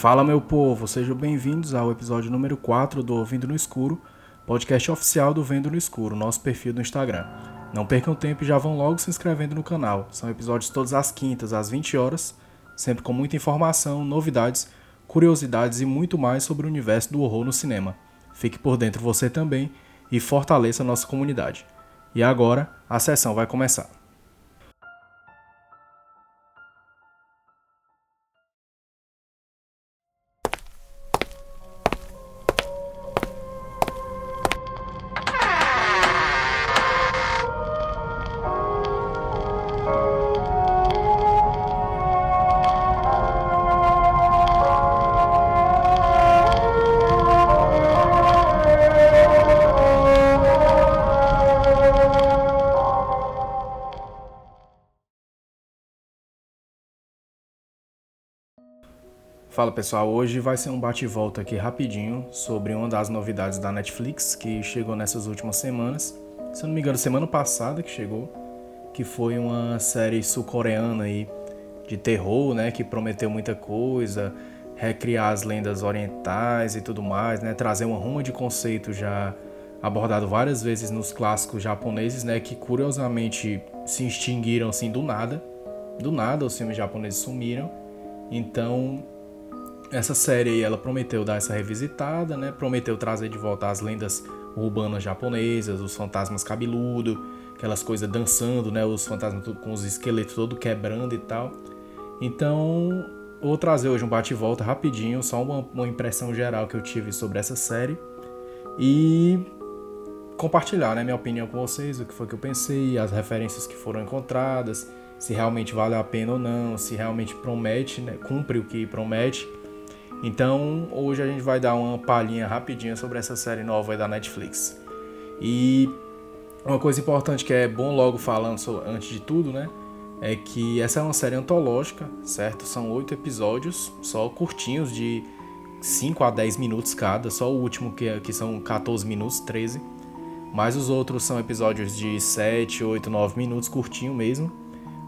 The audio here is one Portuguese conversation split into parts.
Fala meu povo, sejam bem-vindos ao episódio número 4 do Ouvindo no Escuro, podcast oficial do Vendo no Escuro, nosso perfil do Instagram. Não percam tempo e já vão logo se inscrevendo no canal. São episódios todas as quintas às 20 horas, sempre com muita informação, novidades, curiosidades e muito mais sobre o universo do horror no cinema. Fique por dentro você também e fortaleça a nossa comunidade. E agora, a sessão vai começar. Fala pessoal, hoje vai ser um bate e volta aqui rapidinho sobre uma das novidades da Netflix que chegou nessas últimas semanas. Se eu não me engano, semana passada que chegou, que foi uma série sul-coreana aí de terror, né, que prometeu muita coisa, recriar as lendas orientais e tudo mais, né, trazer uma ruma de conceito já abordado várias vezes nos clássicos japoneses, né, que curiosamente se extinguiram assim do nada. Do nada os filmes japoneses sumiram. Então, essa série aí, ela prometeu dar essa revisitada, né? Prometeu trazer de volta as lendas urbanas japonesas, os fantasmas cabeludo, aquelas coisas dançando, né? Os fantasmas com os esqueletos todo quebrando e tal. Então, vou trazer hoje um bate volta rapidinho, só uma, uma impressão geral que eu tive sobre essa série e compartilhar, né, minha opinião com vocês, o que foi que eu pensei, as referências que foram encontradas, se realmente vale a pena ou não, se realmente promete, né, cumpre o que promete. Então, hoje a gente vai dar uma palhinha rapidinha sobre essa série nova da Netflix. E uma coisa importante que é bom logo falando sobre, antes de tudo, né? É que essa é uma série antológica, certo? São oito episódios, só curtinhos, de 5 a 10 minutos cada, só o último que, que são 14 minutos, 13. Mas os outros são episódios de 7, 8, 9 minutos, curtinho mesmo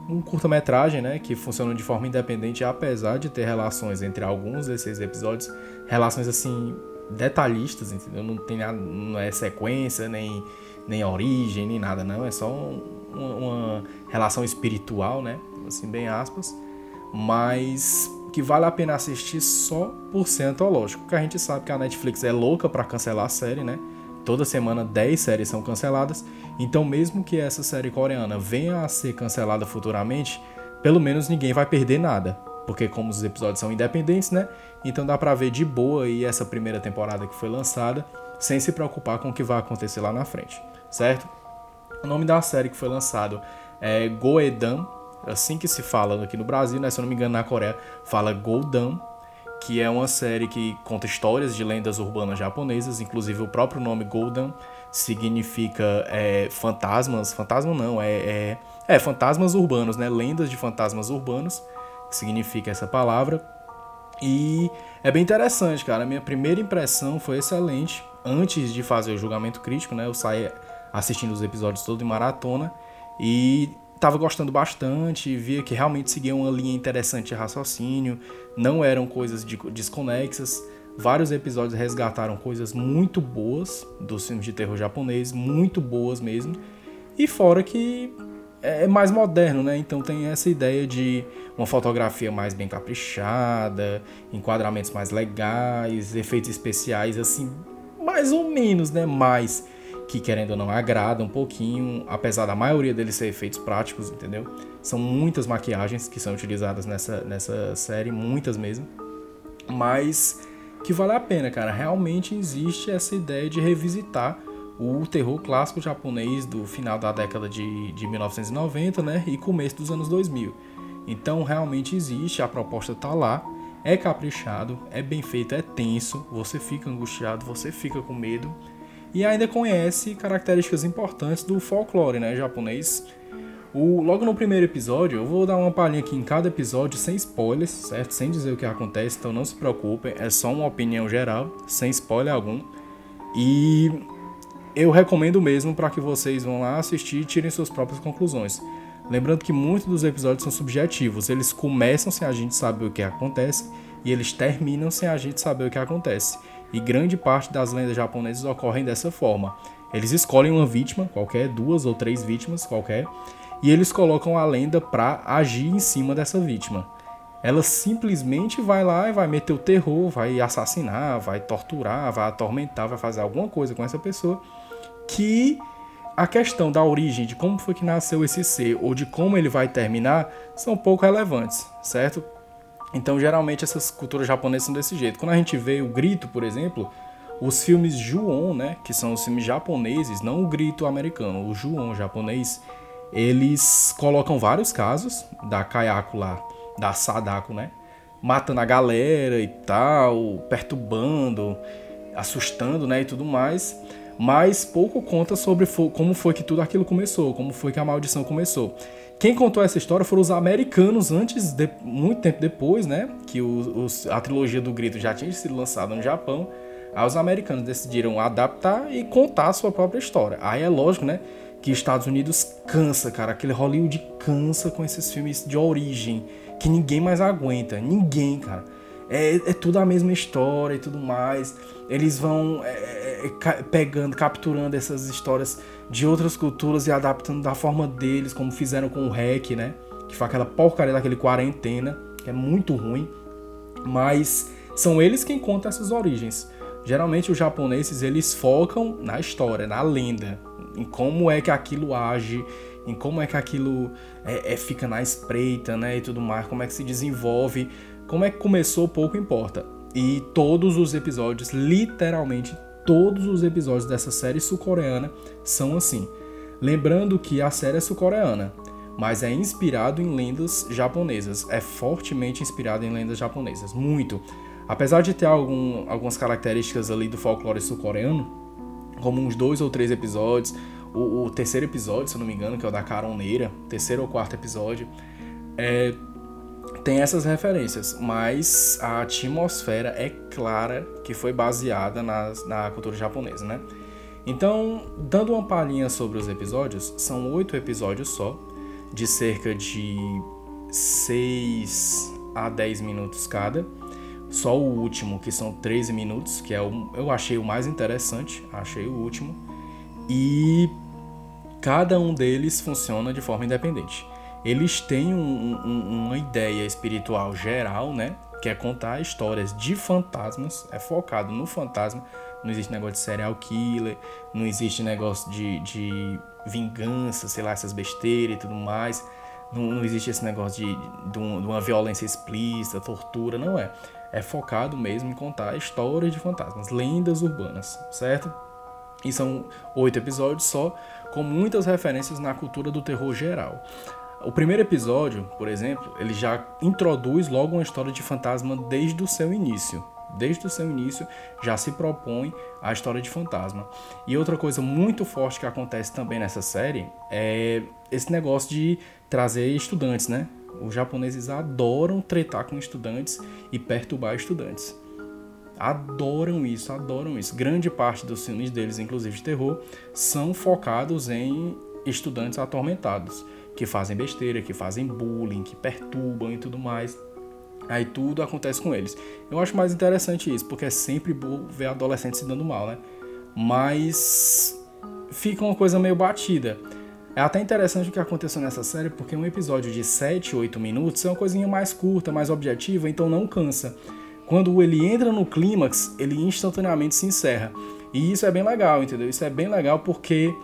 um curta-metragem, né, que funciona de forma independente, apesar de ter relações entre alguns desses episódios, relações assim detalhistas, entendeu? Não tem nada, não é sequência, nem nem origem, nem nada, não, é só um, uma relação espiritual, né, assim bem aspas, mas que vale a pena assistir só por ser antológico, porque a gente sabe que a Netflix é louca para cancelar a série, né? Toda semana 10 séries são canceladas, então mesmo que essa série coreana venha a ser cancelada futuramente, pelo menos ninguém vai perder nada, porque como os episódios são independentes, né? Então dá pra ver de boa aí essa primeira temporada que foi lançada, sem se preocupar com o que vai acontecer lá na frente, certo? O nome da série que foi lançado é Goedan, assim que se fala aqui no Brasil, né? Se eu não me engano, na Coreia fala Goldan, que é uma série que conta histórias de lendas urbanas japonesas, inclusive o próprio nome Golden significa é, fantasmas, fantasma não, é, é, é, fantasmas urbanos, né? Lendas de fantasmas urbanos, significa essa palavra. E é bem interessante, cara. A minha primeira impressão foi excelente. Antes de fazer o julgamento crítico, né? Eu saí assistindo os episódios todos em maratona e estava gostando bastante, via que realmente seguia uma linha interessante de raciocínio, não eram coisas de, desconexas. Vários episódios resgataram coisas muito boas dos filmes de terror japonês, muito boas mesmo. E fora que é, é mais moderno, né? Então tem essa ideia de uma fotografia mais bem caprichada, enquadramentos mais legais, efeitos especiais assim, mais ou menos, né? Mais que querendo ou não agrada um pouquinho, apesar da maioria deles ser efeitos práticos, entendeu? São muitas maquiagens que são utilizadas nessa, nessa série, muitas mesmo, mas que vale a pena, cara. Realmente existe essa ideia de revisitar o terror clássico japonês do final da década de, de 1990, né, e começo dos anos 2000. Então realmente existe, a proposta tá lá, é caprichado, é bem feito, é tenso, você fica angustiado, você fica com medo e ainda conhece características importantes do folclore né, japonês. O, logo no primeiro episódio, eu vou dar uma palhinha aqui em cada episódio sem spoilers, certo? Sem dizer o que acontece, então não se preocupem, é só uma opinião geral, sem spoiler algum. E eu recomendo mesmo para que vocês vão lá assistir e tirem suas próprias conclusões. Lembrando que muitos dos episódios são subjetivos, eles começam sem a gente saber o que acontece, e eles terminam sem a gente saber o que acontece. E grande parte das lendas japonesas ocorrem dessa forma. Eles escolhem uma vítima, qualquer, duas ou três vítimas, qualquer, e eles colocam a lenda para agir em cima dessa vítima. Ela simplesmente vai lá e vai meter o terror, vai assassinar, vai torturar, vai atormentar, vai fazer alguma coisa com essa pessoa que a questão da origem, de como foi que nasceu esse ser ou de como ele vai terminar, são pouco relevantes, certo? Então, geralmente, essas culturas japonesas são desse jeito. Quando a gente vê o grito, por exemplo, os filmes Ju-on, né, que são os filmes japoneses, não o grito americano, o Ju-on japonês, eles colocam vários casos da Kayako lá, da Sadako, né, matando a galera e tal, perturbando, assustando, né, e tudo mais mas pouco conta sobre como foi que tudo aquilo começou, como foi que a maldição começou. Quem contou essa história foram os americanos antes, de, muito tempo depois, né? Que os, a trilogia do Grito já tinha sido lançada no Japão. Aí os americanos decidiram adaptar e contar a sua própria história. Aí é lógico, né? Que Estados Unidos cansa, cara. Aquele Hollywood cansa com esses filmes de origem que ninguém mais aguenta. Ninguém, cara. É, é tudo a mesma história e tudo mais. Eles vão. É, pegando, capturando essas histórias de outras culturas e adaptando da forma deles, como fizeram com o REC, né? Que foi aquela porcaria daquele quarentena, que é muito ruim. Mas são eles quem contam essas origens. Geralmente os japoneses eles focam na história, na lenda, em como é que aquilo age, em como é que aquilo é, é, fica na espreita, né, e tudo mais, como é que se desenvolve, como é que começou, pouco importa. E todos os episódios, literalmente todos os episódios dessa série sul-coreana são assim. Lembrando que a série é sul-coreana, mas é inspirado em lendas japonesas. É fortemente inspirado em lendas japonesas, muito. Apesar de ter algum, algumas características ali do folclore sul-coreano, como uns dois ou três episódios, o, o, terceiro episódio, se eu não me engano, que é o da caroneira, terceiro ou quarto episódio, é, tem essas referências, mas a atmosfera é clara que foi baseada na, na cultura japonesa, né? Então, dando uma palhinha sobre os episódios, são oito episódios só, de cerca de 6 a 10 minutos cada. Só o último, que são 13 minutos, que é o, eu achei o mais interessante, achei o último. E cada um deles funciona de forma independente eles têm um, um, uma ideia espiritual geral, né? Que é contar histórias de fantasmas, é focado no fantasma. Não existe negócio de serial killer, não existe negócio de, de vingança, sei lá, essas besteiras e tudo mais. Não, não existe esse negócio de, de, de uma violência explícita, tortura, não é. É focado mesmo em contar histórias de fantasmas, lendas urbanas, certo? E são oito episódios só, com muitas referências na cultura do terror geral. O primeiro episódio, por exemplo, ele já introduz logo uma história de fantasma desde o seu início. Desde o seu início já se propõe a história de fantasma. E outra coisa muito forte que acontece também nessa série é esse negócio de trazer estudantes, né? Os japoneses adoram tretar com estudantes e perturbar estudantes. Adoram isso, adoram isso. Grande parte dos filmes deles, inclusive de terror, são focados em estudantes atormentados que fazem besteira, que fazem bullying, que perturbam e tudo mais. Aí tudo acontece com eles. Eu acho mais interessante isso, porque é sempre bom ver adolescentes se dando mal, né? Mas fica uma coisa meio batida. É até interessante o que aconteceu nessa série, porque um episódio de 7, 8 minutos é uma coisinha mais curta, mais objetiva, então não cansa. Quando ele entra no clímax, ele instantaneamente se encerra. E isso é bem legal, entendeu? Isso é bem legal porque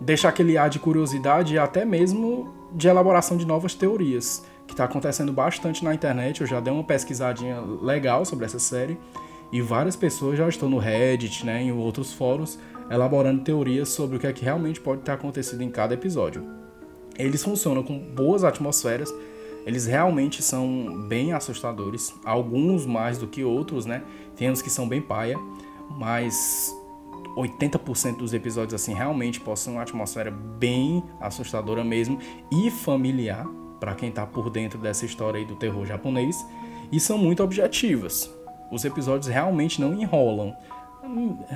deixa aquele ar de curiosidade e até mesmo de elaboração de novas teorias, que está acontecendo bastante na internet. Eu já dei uma pesquisadinha legal sobre essa série e várias pessoas já estão no Reddit, né, em outros fóruns, elaborando teorias sobre o que é que realmente pode ter acontecido em cada episódio. Eles funcionam com boas atmosferas, eles realmente são bem assustadores, alguns mais do que outros, né? Tem uns que são bem paia, mas 80% dos episódios assim realmente possuem uma atmosfera bem assustadora mesmo e familiar para quem tá por dentro dessa história aí do terror japonês e são muito objetivas. Os episódios realmente não enrolam.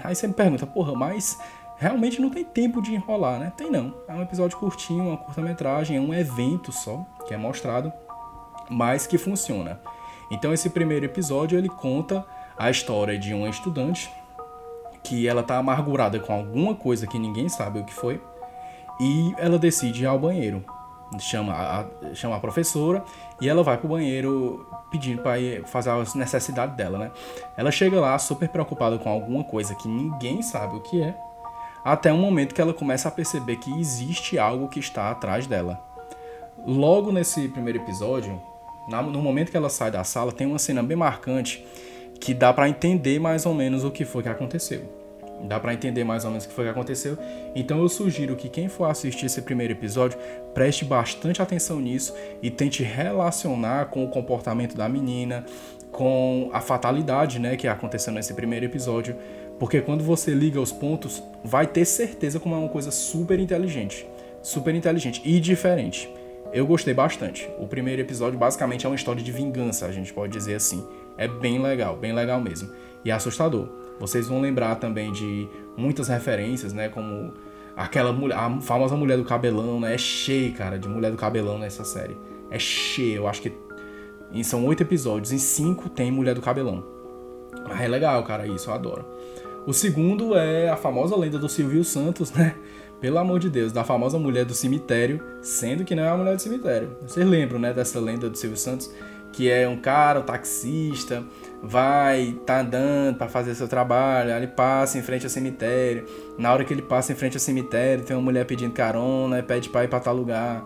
Aí você me pergunta, porra, mas realmente não tem tempo de enrolar, né? Tem não. É um episódio curtinho, uma curta-metragem, é um evento só que é mostrado, mas que funciona. Então esse primeiro episódio ele conta a história de uma estudante que ela tá amargurada com alguma coisa que ninguém sabe o que foi e ela decide ir ao banheiro. Chama a, chama a professora e ela vai pro banheiro pedindo para fazer as necessidades dela, né? Ela chega lá super preocupada com alguma coisa que ninguém sabe o que é, até um momento que ela começa a perceber que existe algo que está atrás dela. Logo nesse primeiro episódio, no momento que ela sai da sala, tem uma cena bem marcante que dá para entender mais ou menos o que foi que aconteceu. Dá para entender mais ou menos o que foi que aconteceu. Então eu sugiro que quem for assistir esse primeiro episódio preste bastante atenção nisso e tente relacionar com o comportamento da menina, com a fatalidade, né, que aconteceu nesse primeiro episódio, porque quando você liga os pontos, vai ter certeza como é uma coisa super inteligente, super inteligente e diferente. Eu gostei bastante. O primeiro episódio basicamente é uma história de vingança, a gente pode dizer assim. É bem legal, bem legal mesmo. E é assustador. Vocês vão lembrar também de muitas referências, né? Como aquela mulher, a famosa mulher do cabelão, né? É cheia, cara, de mulher do cabelão nessa série. É cheia. Eu acho que são oito episódios. Em cinco tem mulher do cabelão. Mas é legal, cara, isso eu adoro. O segundo é a famosa lenda do Silvio Santos, né? Pelo amor de Deus, da famosa mulher do cemitério, sendo que não é a mulher do cemitério. Vocês lembram, né, dessa lenda do Silvio Santos? Que é um cara, um taxista, vai, tá andando para fazer seu trabalho, ele passa em frente ao cemitério. Na hora que ele passa em frente ao cemitério, tem uma mulher pedindo carona, pede para ir para tal lugar.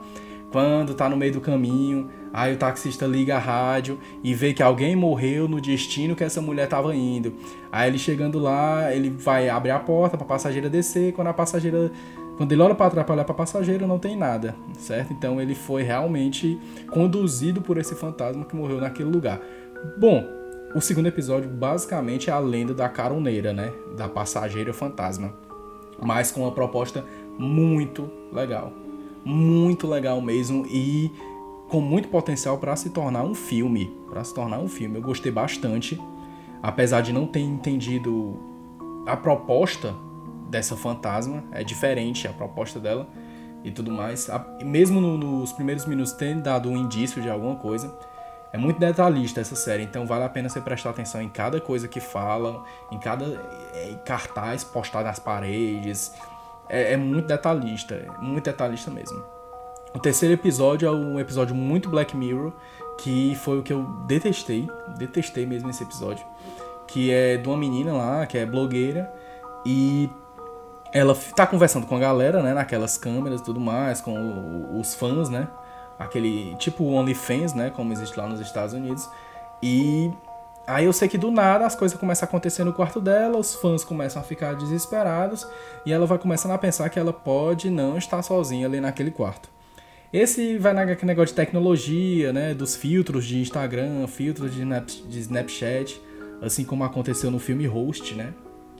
Quando tá no meio do caminho, aí o taxista liga a rádio e vê que alguém morreu no destino que essa mulher tava indo. Aí ele chegando lá, ele vai abrir a porta para passageira descer, quando a passageira quando ele olha para olhar para passageiro, não tem nada, certo? Então ele foi realmente conduzido por esse fantasma que morreu naquele lugar. Bom, o segundo episódio basicamente é a lenda da caroneira, né? Da passageira fantasma. Mas com uma proposta muito legal. Muito legal mesmo e com muito potencial para se tornar um filme. Para se tornar um filme. Eu gostei bastante. Apesar de não ter entendido a proposta dessa fantasma, é diferente a proposta dela e tudo mais. Mesmo nos primeiros minutos ter dado um indício de alguma coisa é muito detalhista essa série, então vale a pena você prestar atenção em cada coisa que falam, em cada é, cartaz postado nas paredes. É, é muito detalhista, muito detalhista mesmo. O terceiro episódio é um episódio muito Black Mirror, que foi o que eu detestei, detestei mesmo esse episódio, que é de uma menina lá, que é blogueira, e ela tá conversando com a galera, né, naquelas câmeras e tudo mais, com os fãs, né, aquele tipo OnlyFans, né, como existe lá nos Estados Unidos. E aí eu sei que do nada as coisas começam a acontecer no quarto dela, os fãs começam a ficar desesperados e ela vai começando a pensar que ela pode não estar sozinha ali naquele quarto. Esse vai naquele negócio de tecnologia, né, dos filtros de Instagram, filtros de Snapchat, assim como aconteceu no filme Host, né,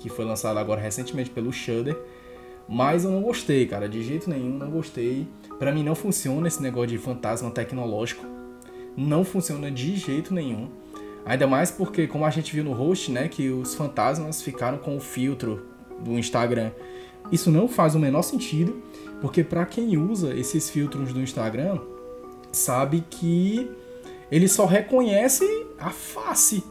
que foi lançado agora recentemente pelo Shudder. Mas eu não gostei, cara, de jeito nenhum, não gostei. Para mim não funciona esse negócio de fantasma tecnológico. Não funciona de jeito nenhum. Ainda mais porque, como a gente viu no host, né, que os fantasmas ficaram com o filtro do Instagram. Isso não faz o menor sentido, porque para quem usa esses filtros do Instagram, sabe que ele só reconhece a face.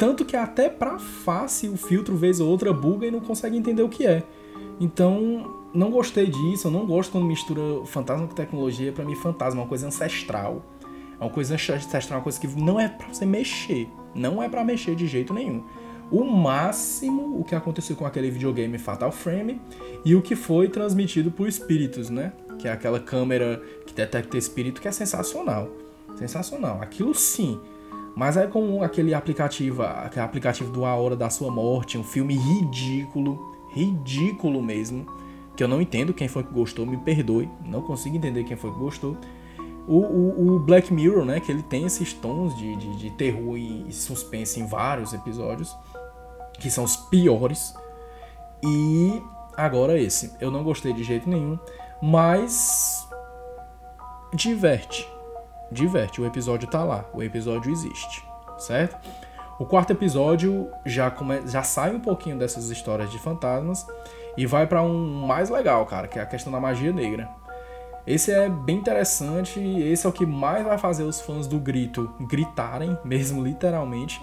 Tanto que até pra face o filtro vez ou outra buga e não consegue entender o que é. Então, não gostei disso, eu não gosto quando mistura fantasma com tecnologia. Para mim, fantasma é uma coisa ancestral. É uma coisa ancestral, uma coisa que não é para você mexer. Não é para mexer de jeito nenhum. O máximo, o que aconteceu com aquele videogame Fatal Frame e o que foi transmitido por espíritos, né? Que é aquela câmera que detecta espírito que é sensacional. Sensacional. Aquilo sim. Mas é com aquele aplicativo, aquele aplicativo do A Hora da Sua Morte, um filme ridículo ridículo mesmo, que eu não entendo quem foi que gostou, me perdoe, não consigo entender quem foi que gostou. O, o, o Black Mirror, né, que ele tem esses tons de, de, de terror e suspense em vários episódios, que são os piores. E agora esse, eu não gostei de jeito nenhum, mas diverte. Diverte, o episódio tá lá, o episódio existe, certo? O quarto episódio já, come... já sai um pouquinho dessas histórias de fantasmas e vai para um mais legal, cara, que é a questão da magia negra. Esse é bem interessante, esse é o que mais vai fazer os fãs do Grito gritarem, mesmo literalmente,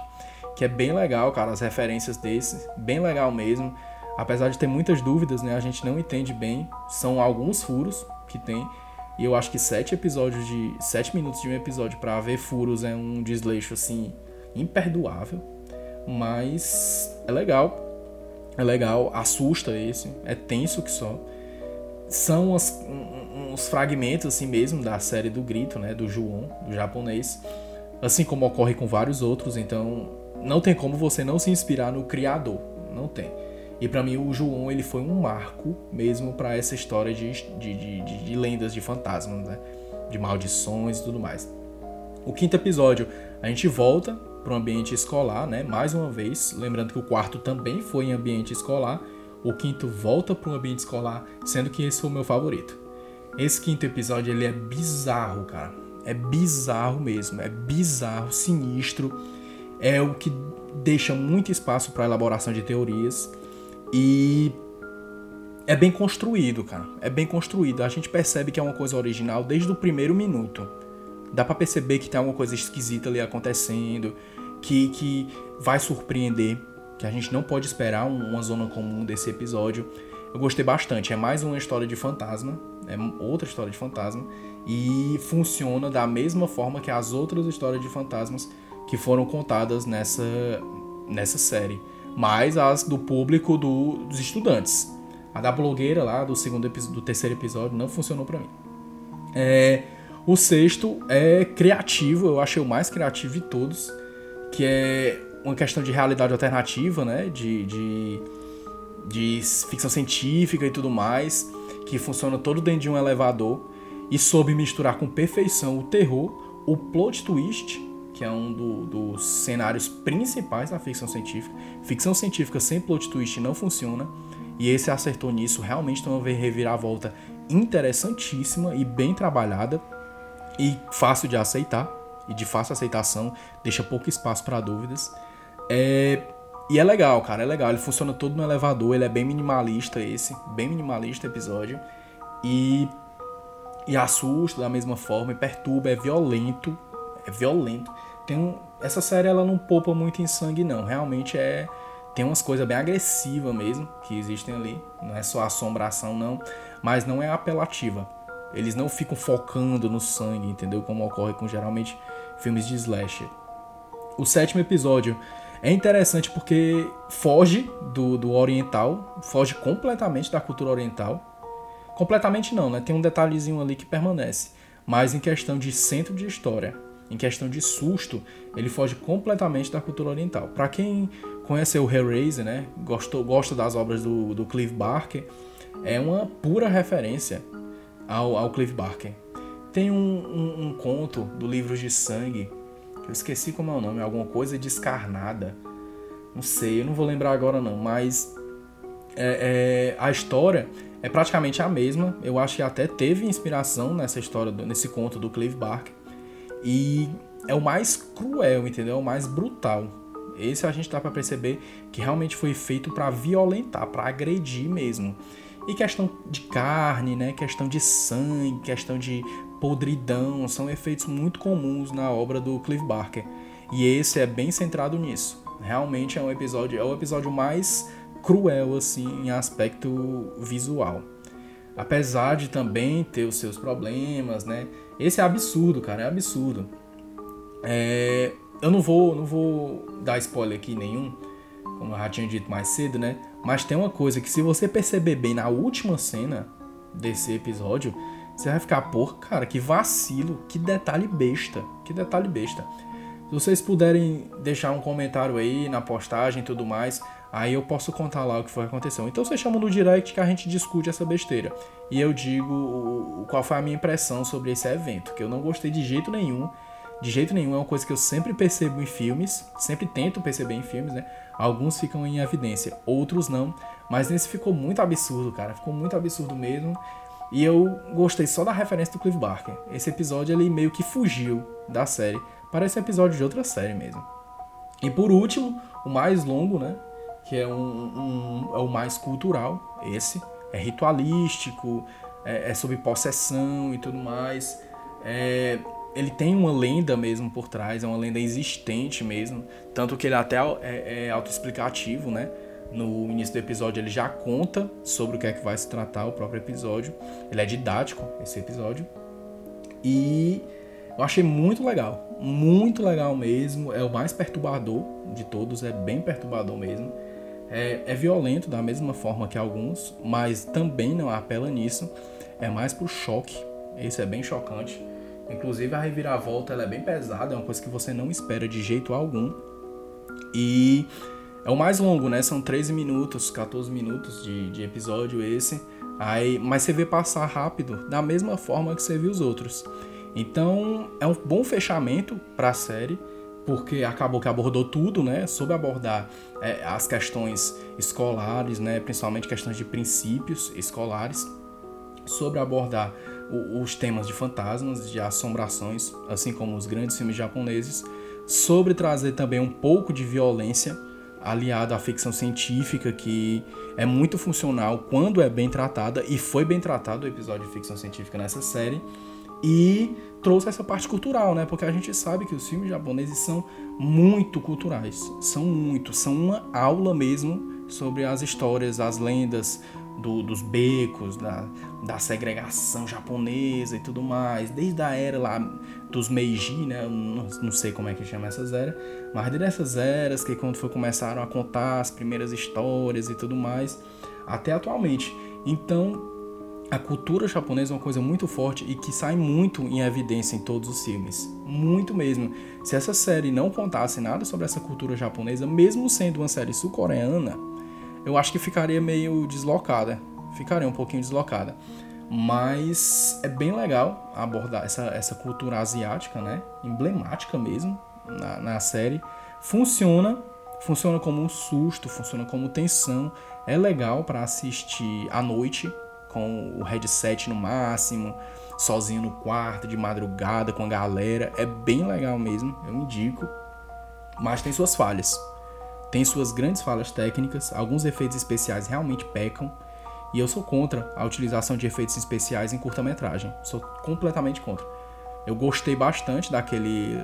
que é bem legal, cara, as referências desse, bem legal mesmo. Apesar de ter muitas dúvidas, né, a gente não entende bem, são alguns furos que tem, e eu acho que sete episódios de. sete minutos de um episódio para ver furos é um desleixo assim imperdoável. Mas é legal. É legal, assusta esse, é tenso que só. São as, uns fragmentos assim mesmo da série do grito, né? Do Juon, do japonês. Assim como ocorre com vários outros, então não tem como você não se inspirar no criador. Não tem. E para mim o João ele foi um marco mesmo para essa história de, de, de, de, lendas de fantasmas, né? De maldições e tudo mais. O quinto episódio, a gente volta para o ambiente escolar, né? Mais uma vez, lembrando que o quarto também foi em ambiente escolar. O quinto volta para o ambiente escolar, sendo que esse foi o meu favorito. Esse quinto episódio ele é bizarro, cara. É bizarro mesmo, é bizarro, sinistro. É o que deixa muito espaço para elaboração de teorias e é bem construído, cara. É bem construído. A gente percebe que é uma coisa original desde o primeiro minuto. Dá para perceber que tem alguma coisa esquisita ali acontecendo, que, que vai surpreender, que a gente não pode esperar uma zona comum desse episódio. Eu gostei bastante. É mais uma história de fantasma, é outra história de fantasma e funciona da mesma forma que as outras histórias de fantasmas que foram contadas nessa nessa série mas as do público do, dos estudantes. A da blogueira lá do segundo do terceiro episódio não funcionou para mim. É, o sexto é criativo, eu achei o mais criativo de todos, que é uma questão de realidade alternativa, né? De, de, de ficção científica e tudo mais, que funciona todo dentro de um elevador e soube misturar com perfeição o terror, o plot twist que é um do, dos cenários principais da ficção científica. Ficção científica sem plot twist não funciona, e esse acertou nisso, realmente tem uma reviravolta interessantíssima e bem trabalhada, e fácil de aceitar, e de fácil aceitação, deixa pouco espaço para dúvidas. É, e é legal, cara, é legal. Ele funciona todo no elevador, ele é bem minimalista esse, bem minimalista episódio. E, e assusta da mesma forma, e perturba, é violento, é violento. Tem um, essa série ela não poupa muito em sangue não, realmente é tem umas coisas bem agressivas mesmo que existem ali, não é só assombração não, mas não é apelativa. Eles não ficam focando no sangue, entendeu? Como ocorre com geralmente filmes de slasher. O sétimo episódio é interessante porque foge do, do oriental, foge completamente da cultura oriental. Completamente não, né? Tem um detalhezinho ali que permanece. Mas em questão de centro de história, em questão de susto, ele foge completamente da cultura oriental. Para quem conhece o Hellraiser, né, gostou, gosta das obras do, do Clive Barker, é uma pura referência ao, ao Clive Barker. Tem um, um, um conto do Livros de Sangue, eu esqueci como é o nome, alguma coisa descarnada. Não sei, eu não vou lembrar agora não, mas é, é, a história é praticamente a mesma. Eu acho que até teve inspiração nessa história, nesse conto do Clive Barker. E é o mais cruel, entendeu? É o mais brutal. Esse a gente dá para perceber que realmente foi feito para violentar, para agredir mesmo. E questão de carne, né? Questão de sangue, questão de podridão, são efeitos muito comuns na obra do Clive Barker. E esse é bem centrado nisso. Realmente é um episódio, é o episódio mais cruel assim em aspecto visual. Apesar de também ter os seus problemas, né? Esse é absurdo, cara, é absurdo. É, eu não vou, não vou dar spoiler aqui nenhum, como eu já tinha dito mais cedo, né? Mas tem uma coisa que se você perceber bem na última cena desse episódio, você vai ficar, porra, cara, que vacilo, que detalhe besta, que detalhe besta. Se vocês puderem deixar um comentário aí na postagem e tudo mais, Aí eu posso contar lá o que foi que aconteceu. Então você chama no direct que a gente discute essa besteira. E eu digo qual foi a minha impressão sobre esse evento, que eu não gostei de jeito nenhum. De jeito nenhum, é uma coisa que eu sempre percebo em filmes, sempre tento perceber em filmes, né? Alguns ficam em evidência, outros não. Mas nesse ficou muito absurdo, cara. Ficou muito absurdo mesmo. E eu gostei só da referência do Clive Barker. Esse episódio ele meio que fugiu da série. Parece episódio de outra série mesmo. E por último, o mais longo, né? Que é, um, um, é o mais cultural, esse. É ritualístico, é, é sobre possessão e tudo mais. É, ele tem uma lenda mesmo por trás, é uma lenda existente mesmo. Tanto que ele até é, é autoexplicativo, né? No início do episódio ele já conta sobre o que é que vai se tratar o próprio episódio. Ele é didático, esse episódio. E eu achei muito legal, muito legal mesmo. É o mais perturbador de todos, é bem perturbador mesmo. É, é violento da mesma forma que alguns, mas também não apela nisso. É mais pro choque. Esse é bem chocante. Inclusive a reviravolta ela é bem pesada, é uma coisa que você não espera de jeito algum. E é o mais longo, né? São 13 minutos, 14 minutos de, de episódio esse. Aí, mas você vê passar rápido, da mesma forma que você viu os outros. Então é um bom fechamento para a série, porque acabou que abordou tudo, né? Soube abordar é, as questões escolares, né? Principalmente questões de princípios escolares, sobre abordar os temas de fantasmas, de assombrações, assim como os grandes filmes japoneses, sobre trazer também um pouco de violência aliado à ficção científica que é muito funcional quando é bem tratada e foi bem tratado o episódio de ficção científica nessa série e trouxe essa parte cultural, né? Porque a gente sabe que os filmes japoneses são muito culturais, são muito, são uma aula mesmo sobre as histórias, as lendas, do, dos becos, da, da segregação japonesa e tudo mais, desde a era lá dos Meiji, né? Não, não sei como é que chama essas eras, mas desde essas eras que quando foi começaram a contar as primeiras histórias e tudo mais, até atualmente. Então, a cultura japonesa é uma coisa muito forte e que sai muito em evidência em todos os filmes. Muito mesmo. Se essa série não contasse nada sobre essa cultura japonesa, mesmo sendo uma série sul-coreana, eu acho que ficaria meio deslocada. Ficaria um pouquinho deslocada. Mas é bem legal abordar essa, essa cultura asiática, né? Emblemática mesmo na, na série. Funciona, funciona como um susto, funciona como tensão. É legal para assistir à noite com o headset no máximo, sozinho no quarto, de madrugada com a galera. É bem legal mesmo, eu indico. Mas tem suas falhas. Tem suas grandes falhas técnicas, alguns efeitos especiais realmente pecam, e eu sou contra a utilização de efeitos especiais em curta-metragem. Sou completamente contra. Eu gostei bastante daquele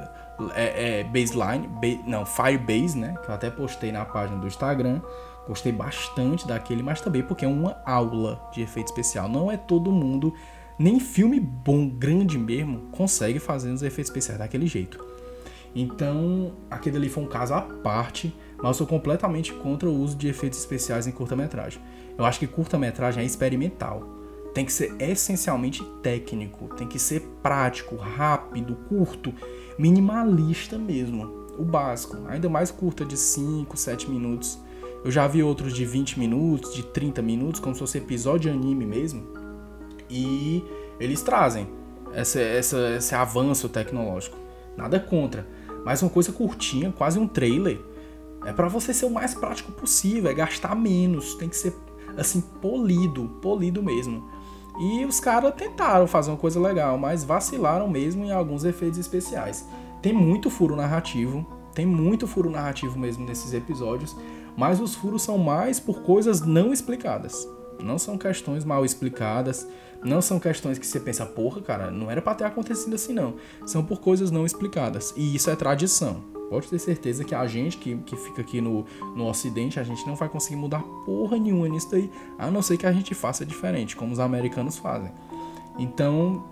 é, é, baseline, ba não, Firebase, né? Que eu até postei na página do Instagram. Gostei bastante daquele, mas também porque é uma aula de efeito especial. Não é todo mundo, nem filme bom, grande mesmo, consegue fazer os efeitos especiais daquele jeito. Então, aquele ali foi um caso à parte mas eu sou completamente contra o uso de efeitos especiais em curta-metragem. Eu acho que curta-metragem é experimental. Tem que ser essencialmente técnico, tem que ser prático, rápido, curto, minimalista mesmo. O básico, ainda mais curta de 5, 7 minutos. Eu já vi outros de 20 minutos, de 30 minutos, como se fosse episódio anime mesmo. E eles trazem essa, essa, esse avanço tecnológico. Nada contra. Mas uma coisa curtinha, quase um trailer, é para você ser o mais prático possível, é gastar menos, tem que ser assim polido, polido mesmo. E os caras tentaram fazer uma coisa legal, mas vacilaram mesmo em alguns efeitos especiais. Tem muito furo narrativo, tem muito furo narrativo mesmo nesses episódios, mas os furos são mais por coisas não explicadas. Não são questões mal explicadas, não são questões que você pensa, porra, cara, não era para ter acontecido assim não. São por coisas não explicadas. E isso é tradição pode ter certeza que a gente que, que fica aqui no, no Ocidente, a gente não vai conseguir mudar porra nenhuma nisso daí, a não ser que a gente faça diferente, como os americanos fazem. Então,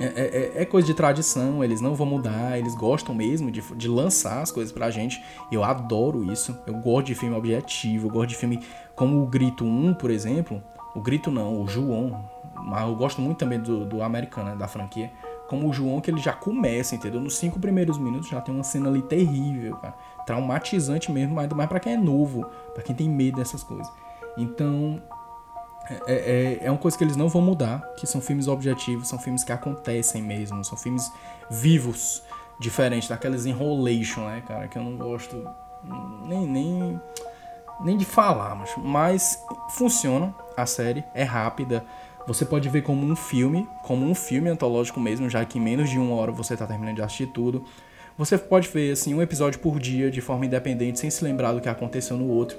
é, é, é, é coisa de tradição, eles não vão mudar, eles gostam mesmo de, de lançar as coisas pra gente. Eu adoro isso. Eu gosto de filme objetivo, eu gosto de filme como o Grito 1, por exemplo. O Grito não, o João. Mas eu gosto muito também do, do americano, né, da franquia como o João, que ele já começa, entendeu? Nos cinco primeiros minutos já tem uma cena ali terrível, cara. Traumatizante mesmo, ainda mais para quem é novo, para quem tem medo dessas coisas. Então, é, é, é, uma coisa que eles não vão mudar, que são filmes objetivos, são filmes que acontecem mesmo, são filmes vivos, diferente daquelas enrolation, né, cara, que eu não gosto nem, nem, nem de falar, mas, mas funciona a série, é rápida, você pode ver como um filme, como um filme antológico mesmo, já que em menos de uma hora você está terminando de assistir tudo. Você pode ver assim um episódio por dia de forma independente, sem se lembrar do que aconteceu no outro.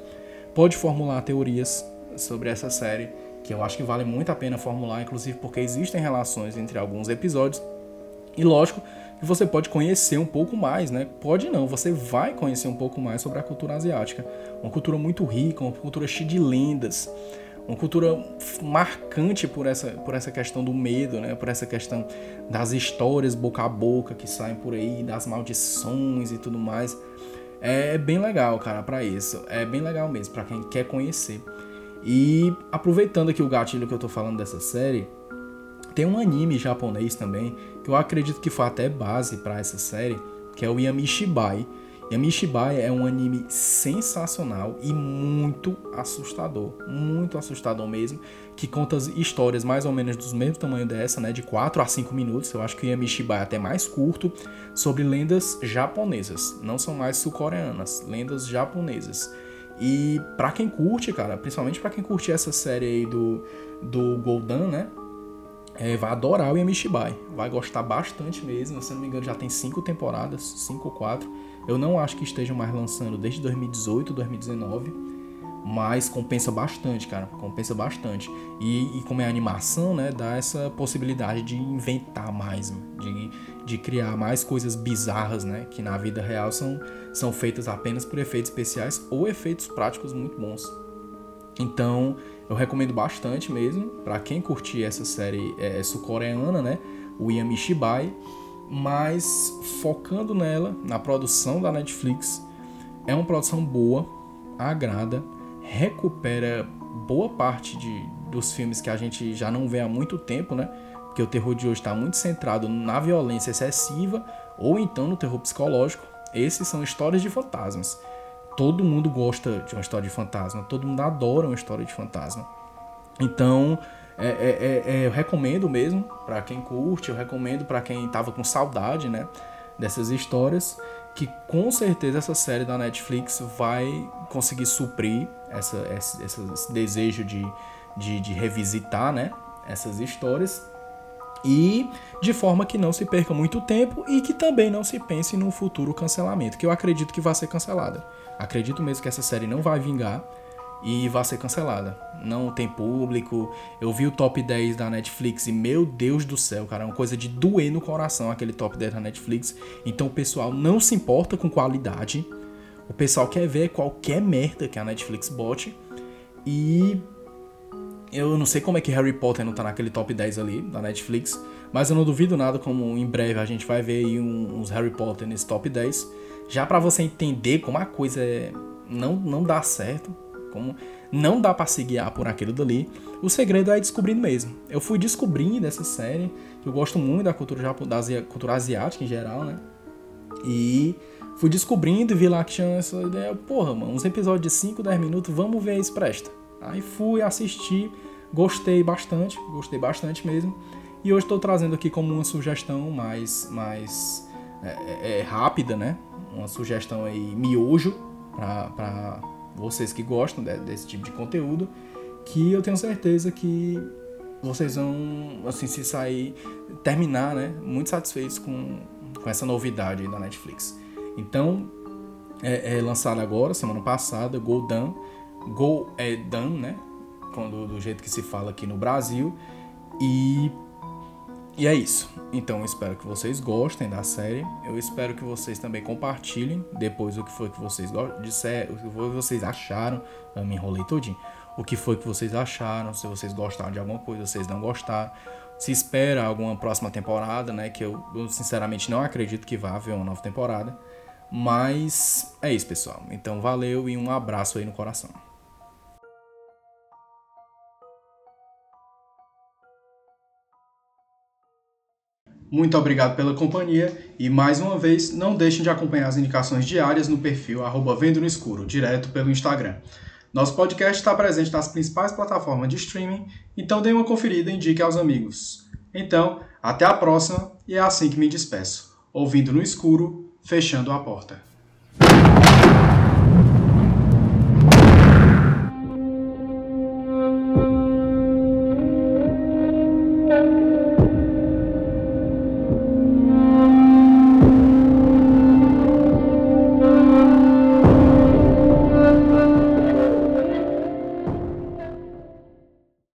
Pode formular teorias sobre essa série que eu acho que vale muito a pena formular, inclusive porque existem relações entre alguns episódios. E lógico que você pode conhecer um pouco mais, né? Pode não, você vai conhecer um pouco mais sobre a cultura asiática. Uma cultura muito rica, uma cultura cheia de lendas, uma cultura marcante por essa, por essa questão do medo, né? Por essa questão das histórias boca a boca que saem por aí, das maldições e tudo mais. É bem legal, cara, para isso. É bem legal mesmo, para quem quer conhecer. E aproveitando aqui o gatilho que eu tô falando dessa série, tem um anime japonês também, que eu acredito que foi até base para essa série, que é o Yamishibai. Yamishibai é um anime sensacional e muito assustador, muito assustador mesmo, que conta histórias mais ou menos do mesmo tamanho dessa, né, de 4 a 5 minutos, eu acho que o Yamishibai é até mais curto, sobre lendas japonesas, não são mais sul-coreanas, lendas japonesas. E para quem curte, cara, principalmente para quem curte essa série aí do, do Goldan, né? É, vai adorar o Yamishibai. Vai gostar bastante mesmo. Se não me engano, já tem cinco temporadas, cinco ou quatro. Eu não acho que estejam mais lançando desde 2018, 2019. Mas compensa bastante, cara. Compensa bastante. E, e como é animação, né? Dá essa possibilidade de inventar mais, de, de criar mais coisas bizarras, né? Que na vida real são, são feitas apenas por efeitos especiais ou efeitos práticos muito bons. Então, eu recomendo bastante mesmo para quem curtir essa série é, sul-coreana, né? O Yamishibai mas focando nela, na produção da Netflix, é uma produção boa, agrada, recupera boa parte de, dos filmes que a gente já não vê há muito tempo, né? Porque o terror de hoje está muito centrado na violência excessiva ou então no terror psicológico. Esses são histórias de fantasmas. Todo mundo gosta de uma história de fantasma, todo mundo adora uma história de fantasma. Então, é, é, é, é, eu recomendo mesmo para quem curte, eu recomendo para quem tava com saudade, né, dessas histórias, que com certeza essa série da Netflix vai conseguir suprir essa, essa, esse desejo de, de, de revisitar, né, essas histórias e de forma que não se perca muito tempo e que também não se pense num futuro cancelamento, que eu acredito que vai ser cancelada. Acredito mesmo que essa série não vai vingar e vai ser cancelada. Não tem público. Eu vi o top 10 da Netflix e, meu Deus do céu, cara, é uma coisa de doer no coração aquele top 10 da Netflix. Então o pessoal não se importa com qualidade. O pessoal quer ver qualquer merda que a Netflix bote. E eu não sei como é que Harry Potter não tá naquele top 10 ali da Netflix, mas eu não duvido nada como em breve a gente vai ver aí uns Harry Potter nesse top 10. Já para você entender como a coisa é, não, não dá certo, como não dá para se guiar por aquilo dali, o segredo é descobrindo mesmo. Eu fui descobrindo essa série, eu gosto muito da cultura, da cultura asiática em geral, né? E fui descobrindo e vi lá que tinha essa ideia, porra, mano, uns episódios de 5, 10 minutos, vamos ver isso presta. Aí fui assistir, gostei bastante, gostei bastante mesmo. E hoje estou trazendo aqui como uma sugestão mais, mais é, é, é rápida, né? Uma sugestão aí miojo para vocês que gostam desse tipo de conteúdo, que eu tenho certeza que vocês vão assim se sair, terminar, né, muito satisfeitos com, com essa novidade da Netflix. Então, é, é lançado agora, semana passada, Go Dan, Go é Dan, né, quando, do jeito que se fala aqui no Brasil, e e é isso. Então eu espero que vocês gostem da série. Eu espero que vocês também compartilhem depois o que foi que vocês disseram, o que foi que vocês acharam. Eu me enrolei todinho. O que foi que vocês acharam, se vocês gostaram de alguma coisa, se vocês não gostaram. Se espera alguma próxima temporada, né? Que eu, eu sinceramente não acredito que vá haver uma nova temporada. Mas é isso, pessoal. Então valeu e um abraço aí no coração. Muito obrigado pela companhia e mais uma vez não deixem de acompanhar as indicações diárias no perfil arroba Vendo no Escuro, direto pelo Instagram. Nosso podcast está presente nas principais plataformas de streaming, então dê uma conferida e indique aos amigos. Então, até a próxima e é assim que me despeço, ouvindo no escuro, fechando a porta.